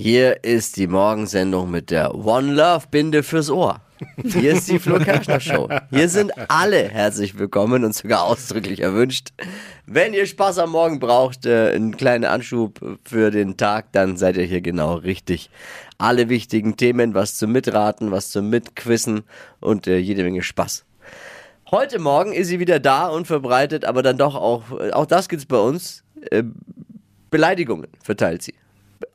Hier ist die Morgensendung mit der One Love Binde fürs Ohr. Hier ist die Flo Kerschner Show. Hier sind alle herzlich willkommen und sogar ausdrücklich erwünscht. Wenn ihr Spaß am Morgen braucht, äh, einen kleinen Anschub für den Tag, dann seid ihr hier genau richtig. Alle wichtigen Themen, was zum Mitraten, was zum Mitquissen und äh, jede Menge Spaß. Heute Morgen ist sie wieder da und verbreitet, aber dann doch auch, auch das gibt's bei uns, äh, Beleidigungen verteilt sie.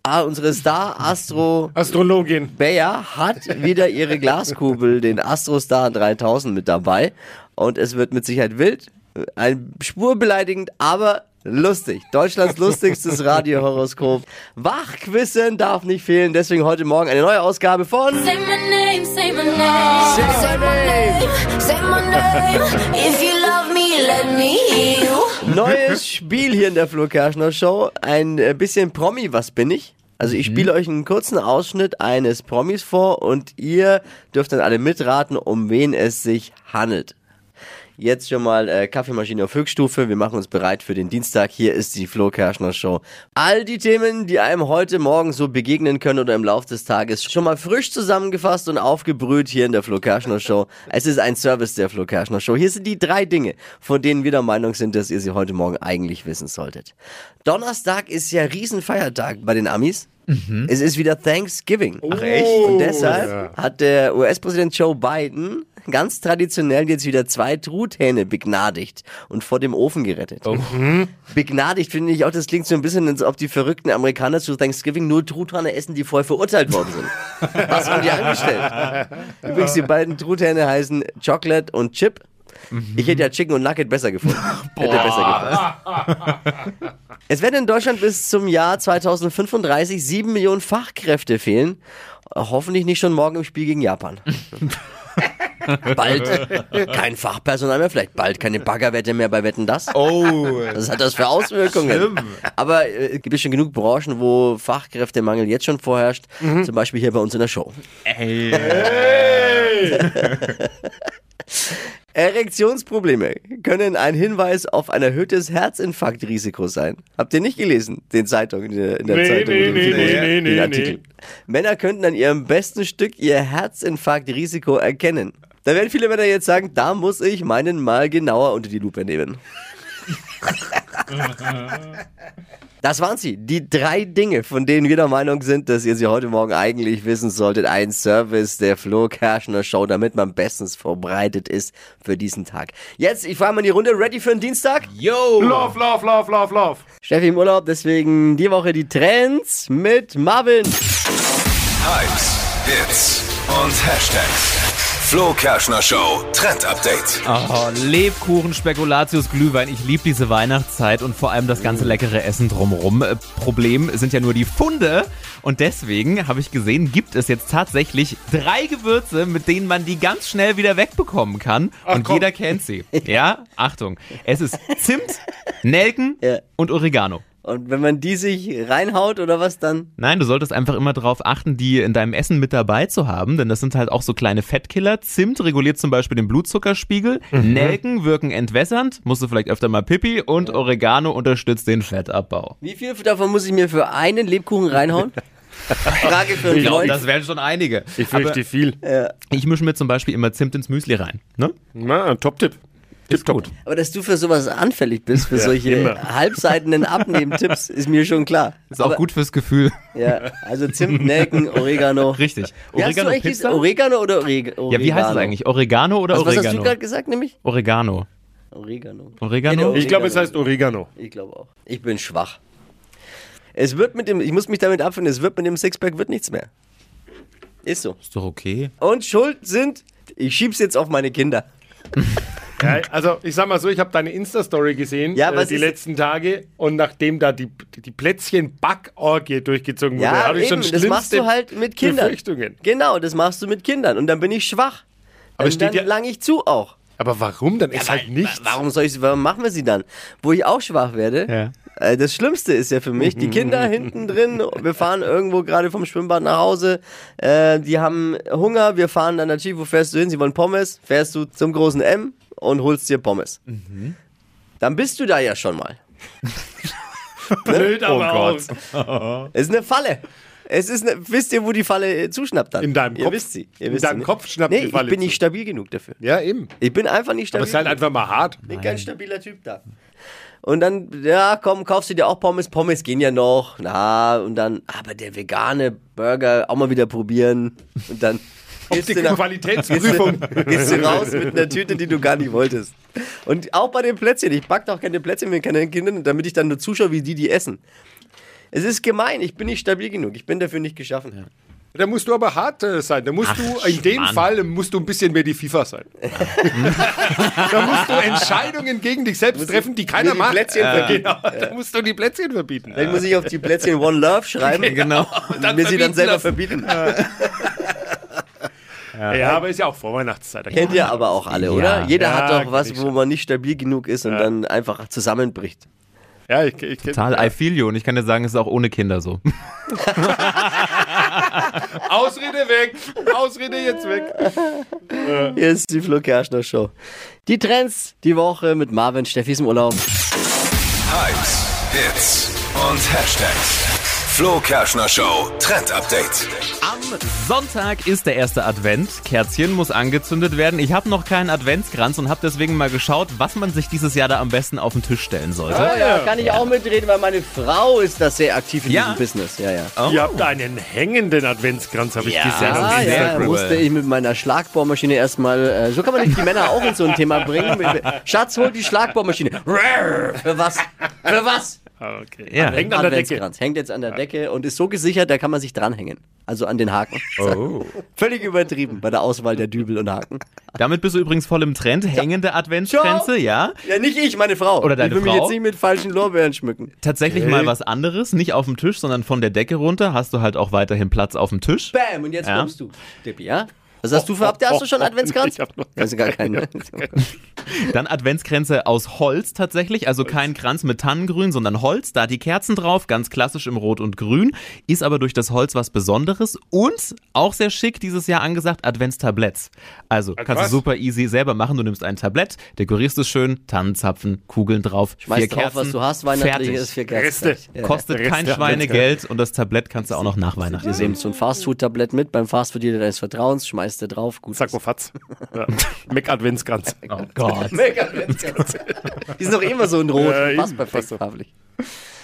Ah, unsere Star-Astro Astrologin. Bayer hat wieder ihre Glaskugel, den Astrostar 3000 mit dabei. Und es wird mit Sicherheit wild, ein Spur beleidigend, aber lustig. Deutschlands lustigstes Radiohoroskop. Wachquissen darf nicht fehlen, deswegen heute Morgen eine neue Ausgabe von Say my name, say my name. Say my name. Say my name. If you love me, let me. Neues Spiel hier in der Flo Kerschner Show. Ein äh, bisschen Promi, was bin ich? Also ich spiele euch einen kurzen Ausschnitt eines Promis vor und ihr dürft dann alle mitraten, um wen es sich handelt. Jetzt schon mal äh, Kaffeemaschine auf Höchststufe. Wir machen uns bereit für den Dienstag. Hier ist die Flo Kerschner Show. All die Themen, die einem heute Morgen so begegnen können oder im Laufe des Tages, schon mal frisch zusammengefasst und aufgebrüht hier in der Flo Kerschner Show. Es ist ein Service der Flo Kerschner Show. Hier sind die drei Dinge, von denen wir der Meinung sind, dass ihr sie heute Morgen eigentlich wissen solltet. Donnerstag ist ja Riesenfeiertag bei den Amis. Es ist wieder Thanksgiving. Ach echt? Und deshalb ja. hat der US-Präsident Joe Biden ganz traditionell jetzt wieder zwei Truthähne begnadigt und vor dem Ofen gerettet. Begnadigt finde ich auch, das klingt so ein bisschen, als ob die verrückten Amerikaner zu Thanksgiving nur Truthähne essen, die vorher verurteilt worden sind. Was haben die angestellt? Übrigens, die beiden Truthähne heißen Chocolate und Chip. Ich hätte ja Chicken und Nugget besser gefunden. Hätte besser gepasst. Es werden in Deutschland bis zum Jahr 2035 sieben Millionen Fachkräfte fehlen. Hoffentlich nicht schon morgen im Spiel gegen Japan. bald kein Fachpersonal mehr, vielleicht bald keine Baggerwette mehr bei Wetten das. Oh. Was hat das für Auswirkungen? Aber äh, es gibt ja schon genug Branchen, wo Fachkräftemangel jetzt schon vorherrscht. Zum Beispiel hier bei uns in der Show. Erektionsprobleme können ein Hinweis auf ein erhöhtes Herzinfarktrisiko sein. Habt ihr nicht gelesen, den Zeitung, in der, in der Nee, Zeitung, nee, nee, nee, nee, Artikel. nee. Männer könnten an ihrem besten Stück ihr Herzinfarktrisiko erkennen. Da werden viele Männer jetzt sagen, da muss ich meinen mal genauer unter die Lupe nehmen. Das waren sie. Die drei Dinge, von denen wir der Meinung sind, dass ihr sie heute Morgen eigentlich wissen solltet. Ein Service der Flo Kerschner Show, damit man bestens vorbereitet ist für diesen Tag. Jetzt, ich frage mal in die Runde. Ready für den Dienstag? Yo! Love, love, love, love, love. Steffi im Urlaub, deswegen die Woche die Trends mit Marvin. Hypes, Hits und Hashtags. Flo Kerschner Show Trend Update. Oh, Lebkuchen, Spekulatius, Glühwein. Ich liebe diese Weihnachtszeit und vor allem das ganze leckere Essen drumherum. Äh, Problem sind ja nur die Funde. Und deswegen habe ich gesehen, gibt es jetzt tatsächlich drei Gewürze, mit denen man die ganz schnell wieder wegbekommen kann. und komm. jeder kennt sie. Ja, Achtung. Es ist Zimt, Nelken Ja. und Oregano. Und wenn man die sich reinhaut oder was dann? Nein, du solltest einfach immer darauf achten, die in deinem Essen mit dabei zu haben, denn das sind halt auch so kleine Fettkiller. Zimt reguliert zum Beispiel den Blutzuckerspiegel, Nelken wirken entwässernd, musst du vielleicht öfter mal Pipi und Oregano unterstützt den Fettabbau. Wie viel davon muss ich mir für einen Lebkuchen reinhauen? Frage für Ich glaube, das wären schon einige. Ich fürchte viel. ich mische mir zum Beispiel immer Zimt ins Müsli rein. Ne? Na, Top-Tipp. Ist gut. Aber dass du für sowas anfällig bist, für solche immer. halbseitenden Abnehmtipps, ist mir schon klar. Ist auch Aber, gut fürs Gefühl. Ja, also Zimt, Nelken, Oregano. Richtig. Hast eigentlich Pizza? diese Oregano oder Oreg Oregano? Ja, wie heißt es eigentlich? Oregano oder Was, was hast du Oregano? gerade gesagt, nämlich? Oregano. Oregano. Oregano? Ich glaube, es heißt Oregano. Ich glaube auch. Ich bin schwach. Es wird mit dem, ich muss mich damit abfinden, es wird mit dem Sixpack wird nichts mehr. Ist so. Ist doch okay. Und schuld sind, ich schieb's jetzt auf meine Kinder. Ja, also ich sag mal so, ich habe deine Insta-Story gesehen Ja, äh, die letzten Tage und nachdem da die, die Plätzchen-Backorgie durchgezogen wurde, Ja, habe ich schon das machst du halt mit Kindern. Genau, das machst du mit Kindern. Und dann bin ich schwach. Aber und steht dann ja- lang ich zu auch. Aber warum? Dann ist halt nichts. Warum soll ich, warum machen wir sie dann? Wo ich auch schwach werde. Ja. Äh, Das Schlimmste ist ja für mich, die Kinder hinten drin, wir fahren irgendwo gerade vom Schwimmbad nach Hause, äh, die haben Hunger, wir fahren dann natürlich, wo fährst du hin? Sie wollen Pommes, fährst du zum großen M und holst dir Pommes. Dann bist du da ja schon mal. Blöd, aber Oh Gott. Es ist eine Falle. Es ist, ne, wisst ihr, wo die Falle äh, zuschnappt dann? In deinem ihr Kopf. Wisst sie. Ihr In wisst deinem sie, ne? Kopf schnappt nee, die Falle ich bin zu. nicht stabil genug dafür. Ja, eben. Ich bin einfach nicht Aber stabil es ist halt einfach mal hart. Ich bin kein stabiler Typ da. Und dann, ja, komm, kaufst du dir auch Pommes. Pommes gehen ja noch. Na, und dann, aber der vegane Burger auch mal wieder probieren. Und dann gehst Die du, nach, Qualitätsprüfung. gehst du raus mit einer Tüte, die du gar nicht wolltest. Und auch bei den Plätzchen. Ich back doch keine Plätzchen mit keinen Kindern, damit ich dann nur zuschaue, wie die die essen. Es ist gemein. Ich bin nicht stabil genug. Ich bin dafür nicht geschaffen. Da musst du aber hart äh, sein. Da musst Ach, du, in dem Mann. Fall musst du ein bisschen mehr die FIFA sein. da musst du Entscheidungen gegen dich selbst treffen, die keiner die macht. Plätzchen verbieten. Genau, da musst du die Plätzchen verbieten. Dann muss ich auf die Plätzchen One Love schreiben. Genau. Und mir sie dann selber lassen. verbieten. Ja, aber ist ja auch Vorweihnachtszeit. Kennt ihr aber auch alle, oder? Jeder Ja, hat doch was, wo man nicht stabil genug ist und dann einfach zusammenbricht. Ja, ich, ich, Total, I feel you. Und ich kann dir sagen, es ist auch ohne Kinder so. Ausrede weg. Ausrede jetzt weg. Hier ist die Flo Kerschner Show. Die Trends die Woche mit Marvin Steffis im Urlaub. Hypes, Hits und Hashtags. Flo Kerschner Show Trend Update. Am Sonntag ist der erste Advent. Kerzchen muss angezündet werden. Ich habe noch keinen Adventskranz und habe deswegen mal geschaut, was man sich dieses Jahr da am besten auf den Tisch stellen sollte. Ja, ja, kann ich auch mitreden, weil meine Frau ist da sehr aktiv in Ja? diesem Business. Ja, ja. Oh. Ihr habt einen hängenden Adventskranz, habe ich Ja. gesehen. Ah, ja, Instagram. musste ich mit meiner Schlagbohrmaschine erstmal. Äh, so kann man nicht die Männer auch in so ein Thema bringen. Schatz, hol die Schlagbohrmaschine. Für was? Für was? Ah, okay. Ja. Hängt an der Decke. Hängt jetzt an der Decke und ist so gesichert, da kann man sich dranhängen. Also an den Haken. Oh. Völlig übertrieben bei der Auswahl der Dübel und Haken. Damit bist du übrigens voll im Trend. Hängende Adventskränze, ja. Ja, nicht ich, meine Frau. Oder deine ich will mich Frau? jetzt nicht mit falschen Lorbeeren schmücken. Tatsächlich mal was anderes. Nicht auf dem Tisch, sondern von der Decke runter. Hast du halt auch weiterhin Platz auf dem Tisch. Bam, und jetzt Ja. kommst du, Dippi, ja? Was hast du für Habt Hast du schon Adventskranz? Ich hab noch gar keinen. ne? Dann Adventskränze aus Holz tatsächlich, also kein Kranz mit Tannengrün, sondern Holz. Da die Kerzen drauf, ganz klassisch im Rot und Grün, ist aber durch das Holz was Besonderes und auch sehr schick dieses Jahr angesagt Adventstabletts. Also kannst was? du super easy selber machen. Du nimmst ein Tablett, dekorierst es schön, Tannenzapfen, Kugeln drauf, Schmeiß vier drauf, Kerzen, was du hast, weihnachtlich fertig. ist vier Kerzen. Reste. Ja. Kostet Rest kein Schweinegeld und das Tablett kannst du auch noch nach Weihnachten. seht so ein Fastfood-Tablett mit beim Fastfood-Dealer deines Vertrauens, schmeißt du drauf, gut. Sag mal Fatz. Ja. Mac Adventskranz. Oh Gott. Mega Adventskranz. Die sind doch immer so in Rot. Ja, Passt perfekt passt so. farblich.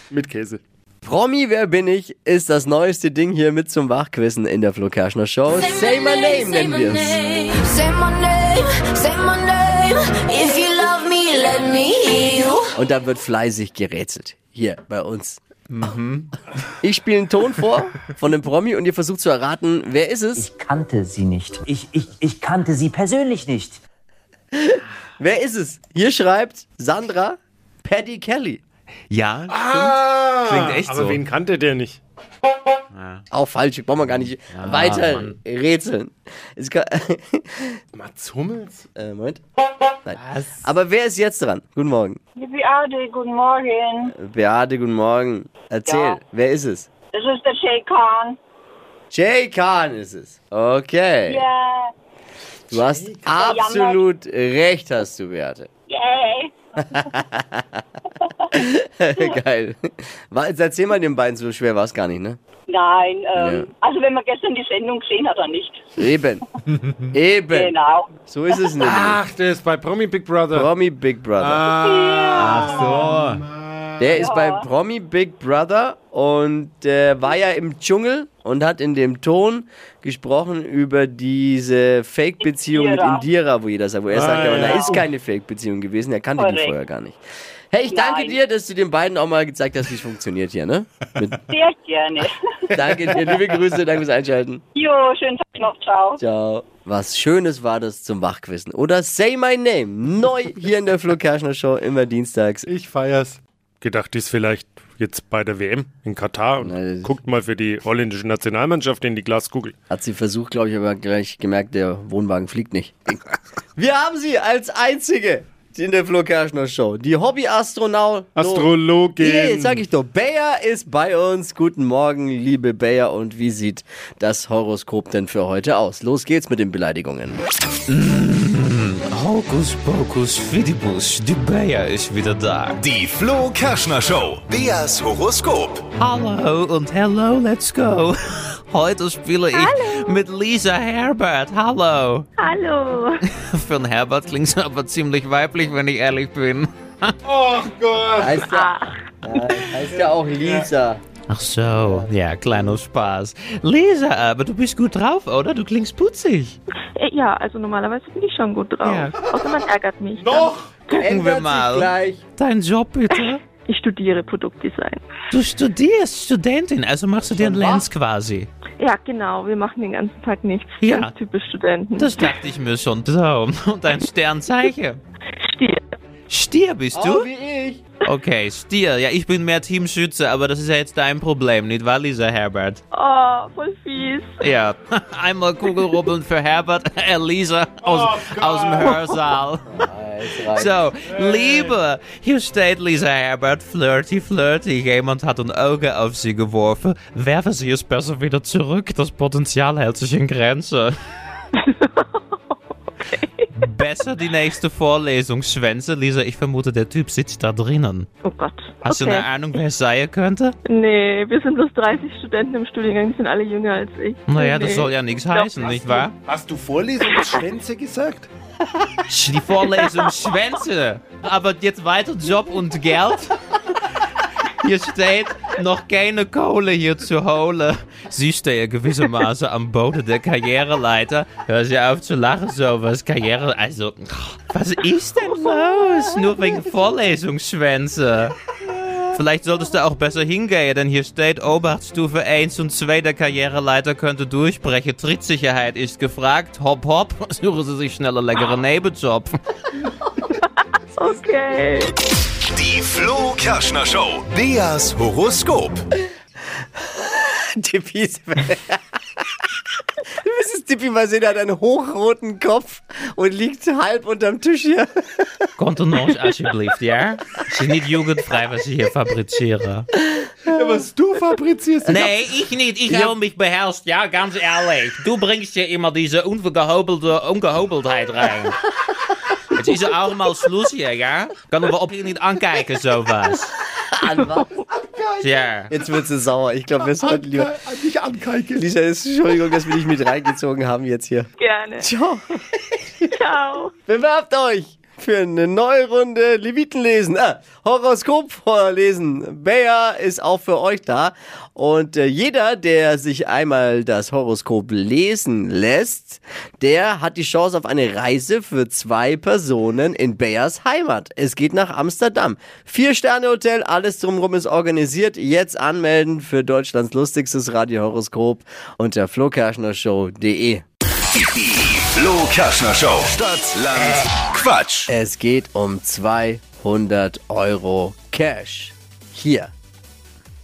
Mit Käse. Promi, wer bin ich, ist das neueste Ding hier mit zum Wachquissen in der Flo Kerschner Show. Say my name nennen wir es. Say my name, say my name. If you love me, let me hear you. Und da wird fleißig gerätselt. Hier bei uns. Ich spiele einen Ton vor von einem Promi und ihr versucht zu erraten, wer ist es? Ich kannte sie nicht. Ich, ich, ich kannte sie persönlich nicht. Wer ist es? Hier schreibt Sandra Paddy Kelly. Ja, Ah, Klingt echt aber so. wen kannte der nicht? Auch falsch, brauchen wir gar nicht weiter Mann. rätseln. Es kann, Mats Hummels? äh, Moment. Nein. Aber wer ist jetzt dran? Guten Morgen. Beate, guten Morgen. Beate, guten Morgen. Erzähl, Ja. wer ist es? Das ist der Jay Khan. Jay Khan ist es. Okay. Ja, Du hast absolut recht, hast du, Beate. yay. Geil. War, jetzt erzähl mal den beiden, so schwer war es gar nicht, ne? Nein, ähm, Ja. also wenn man gestern die Sendung gesehen hat, dann nicht. Eben. Eben. Genau. So ist es nämlich. Ach, der ist bei Promi Big Brother. Promi Big Brother. Ah, Der ist bei Promi Big Brother und der war ja im Dschungel und hat in dem Ton gesprochen über diese Fake-Beziehung mit Indira. Wo jeder sagt, wo er sagt, aber ja. da ist keine Fake-Beziehung gewesen, er kannte die Korrekt. vorher gar nicht. Hey, ich danke Nein. dir, dass du den beiden auch mal gezeigt hast, wie es funktioniert hier, ne? Mit, Sehr gerne. danke dir, liebe Grüße, danke fürs Einschalten. Jo, schönen Tag noch, ciao. Ciao. Was Schönes war das zum Wachquissen. Oder Say My Name, neu hier in der Flo Kerschner Show, immer dienstags. ich feier's. Gedacht, die ist vielleicht jetzt bei der WM in Katar und Nein, das- guckt mal für die holländische Nationalmannschaft in die Glaskugel. Hat sie versucht, glaube ich, aber gleich gemerkt, der Wohnwagen fliegt nicht. Wir haben sie als einzige in der Flo Kerschner Show. Die Hobby-Astronaut. Astrologin. Yeah, sag ich doch. Bayer ist bei uns. Guten Morgen, liebe Bayer. Und wie sieht das Horoskop denn für heute aus? Los geht's mit den Beleidigungen. Hokus Pokus Fidibus, die Bea ist wieder da. Die Flo Kerschner Show. Beas Horoskop. Hallo und hello, let's go. Heute spiele ich mit Lisa Herbert. Hallo. Hallo. Für einen Herbert klingt es aber ziemlich weiblich, wenn ich ehrlich bin. Oh Gott. Heißt ja, ja, heißt ja auch Lisa. Ach so, ja, kleiner Spaß. Lisa, aber du bist gut drauf, oder? Du klingst putzig. Äh, Ja, also normalerweise bin ich schon gut drauf. Ja. Außer man ärgert mich. Noch. Gucken wir mal. gleich. Dein Job bitte. Ich studiere Produktdesign. Du studierst, Studentin, also machst du dir einen? Lenz quasi. Ja, genau. Wir machen den ganzen Tag nichts. Ja. Ganz typisch Studenten. Das dachte ich mir schon. So, und dein Sternzeichen? Stier. Bist Oh, du? wie ich. Okay, Stier. Ja, ich bin mehr Teamschütze, aber das ist ja jetzt dein Problem, nicht wahr, Lisa Herbert? Oh, voll fies. Ja, einmal Kugelrubbeln für Herbert, äh, Lisa aus, aus dem Hörsaal. So, Liebe, hier steht Lisa Herbert, flirty, flirty. Jemand hat ein Auge auf sie geworfen. Werfe sie es besser wieder zurück. Das Potenzial hält sich in Grenze. Besser die nächste Vorlesung, Schwänze. Lisa, ich vermute, der Typ sitzt da drinnen. Oh Gott. Hast okay. du eine Ahnung, wer es sein könnte? Nee, wir sind bloß 30 Studenten im Studiengang. Die sind alle jünger als ich. Naja, nee. das soll ja nichts heißen, nicht wahr? Hast du Vorlesungsschwänze gesagt? Die Vorlesung Schwänze. Aber jetzt weiter Job und Geld. Hier steht, noch keine Kohle hier zu holen. Sie stehen gewissermaßen am Boden der Karriereleiter. Hör sie auf zu lachen, sowas. Karriere, also, was ist denn los? Nur wegen Vorlesungsschwänze. Vielleicht solltest du auch besser hingehen, denn hier steht Obachtstufe 1 und 2 der Karriereleiter könnte durchbrechen. Trittsicherheit ist gefragt. Hopp, hopp. Suchen Sie sich schneller leckeren Nebenjob. Okay. Die Flo Kerschner Show. Beas Horoskop. Tippi ist. Du müsstest Tippi mal sehen, er hat einen hochroten Kopf und liegt halb unterm Tisch hier. Kontenance alsjeblieft, ja? Es ist nicht jugendfrei, was ich hier fabriziere. Ja, was du fabrizierst. Nee, ich nicht. Ich habe mich beherrscht, ja, ganz ehrlich. Du bringst ja immer diese ungehobelte Ungehobeltheit rein. Jetzt ist er auch mal Schluss hier, ja? Kan we op hier niet aankijken, sowas. An was? Ja. Jetzt wird sie sauer. Ich glaube, wir sollten lieber. Nicht ankeike. Lisa, Entschuldigung, dass wir dich mit reingezogen haben jetzt hier. Gerne. Ciao. Ciao. Bewerbt euch für eine neue Runde Leviten lesen. Ah, Horoskop vorlesen. Bea ist auch für euch da. Und äh, jeder, der sich einmal das Horoskop lesen lässt, der hat die Chance auf eine Reise für zwei Personen in Beas Heimat. Es geht nach Amsterdam. Vier-Sterne-Hotel, alles drumherum ist organisiert. Jetzt anmelden für Deutschlands lustigstes Radiohoroskop unter flokerschnershow.de. Flo Kerschner Show. Stadt, Land, Quatsch. Es geht um 200 Euro Cash. Hier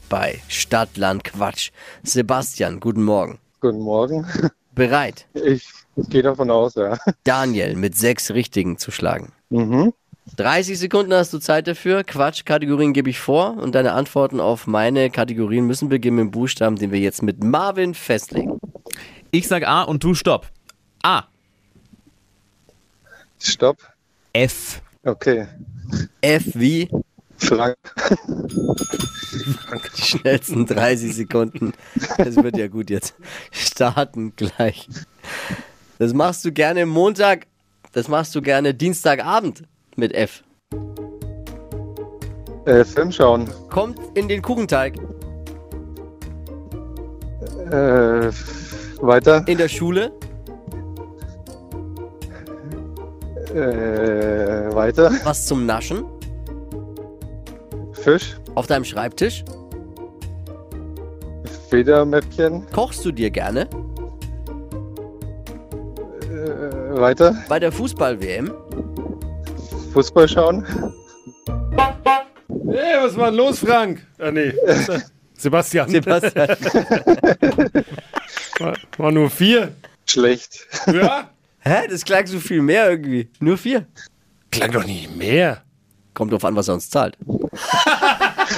bei Stadtland Quatsch. Sebastian, guten Morgen. Guten Morgen. Bereit, Ich gehe davon aus, ja. Daniel mit sechs Richtigen zu schlagen. Mhm. 30 Sekunden hast du Zeit dafür. Quatsch-Kategorien gebe ich vor und deine Antworten auf meine Kategorien müssen beginnen mit dem Buchstaben, den wir jetzt mit Marvin festlegen. Ich sag A und du stopp. A. Stopp. F. Okay. F wie Frank. die schnellsten 30 Sekunden. Das wird ja gut jetzt. Starten gleich. Das machst du gerne Montag, das machst du gerne Dienstagabend mit F. Äh, Film schauen. Kommt in den Kuchenteig Äh, weiter. in der Schule, Äh, weiter. was zum Naschen, Fisch. auf deinem Schreibtisch. Federmäppchen. Kochst du dir gerne Äh, weiter. bei der Fußball-WM? Fußball schauen. Hey, was war denn los, Frank? Ah, nee. Sebastian. Sebastian. War, war nur vier. Schlecht. Ja? Hä? Das klang so viel mehr irgendwie. Nur vier. Klang doch nicht mehr. Kommt drauf an, was er uns zahlt.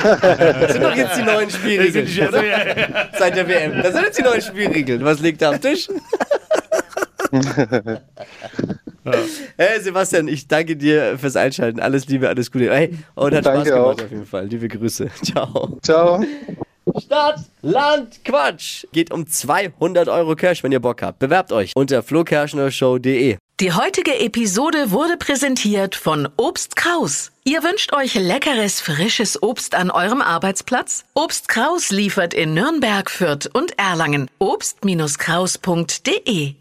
das sind doch jetzt die neuen Spielregeln. Seit der WM. Das sind jetzt die neuen Spielregeln. Was liegt da am Tisch? Hey Sebastian, ich danke dir fürs Einschalten. Alles Liebe, alles Gute. Hey, und hat Spaß Danke gemacht auch. auf jeden Fall. Liebe Grüße. Ciao. Ciao. Stadt, Land, Quatsch. Geht um 200 Euro Cash, wenn ihr Bock habt. Bewerbt euch unter flokerschnershow.de. Die heutige Episode wurde präsentiert von Obst Kraus. Ihr wünscht euch leckeres, frisches Obst an eurem Arbeitsplatz? Obst Kraus liefert in Nürnberg, Fürth und Erlangen. Obst-Kraus.de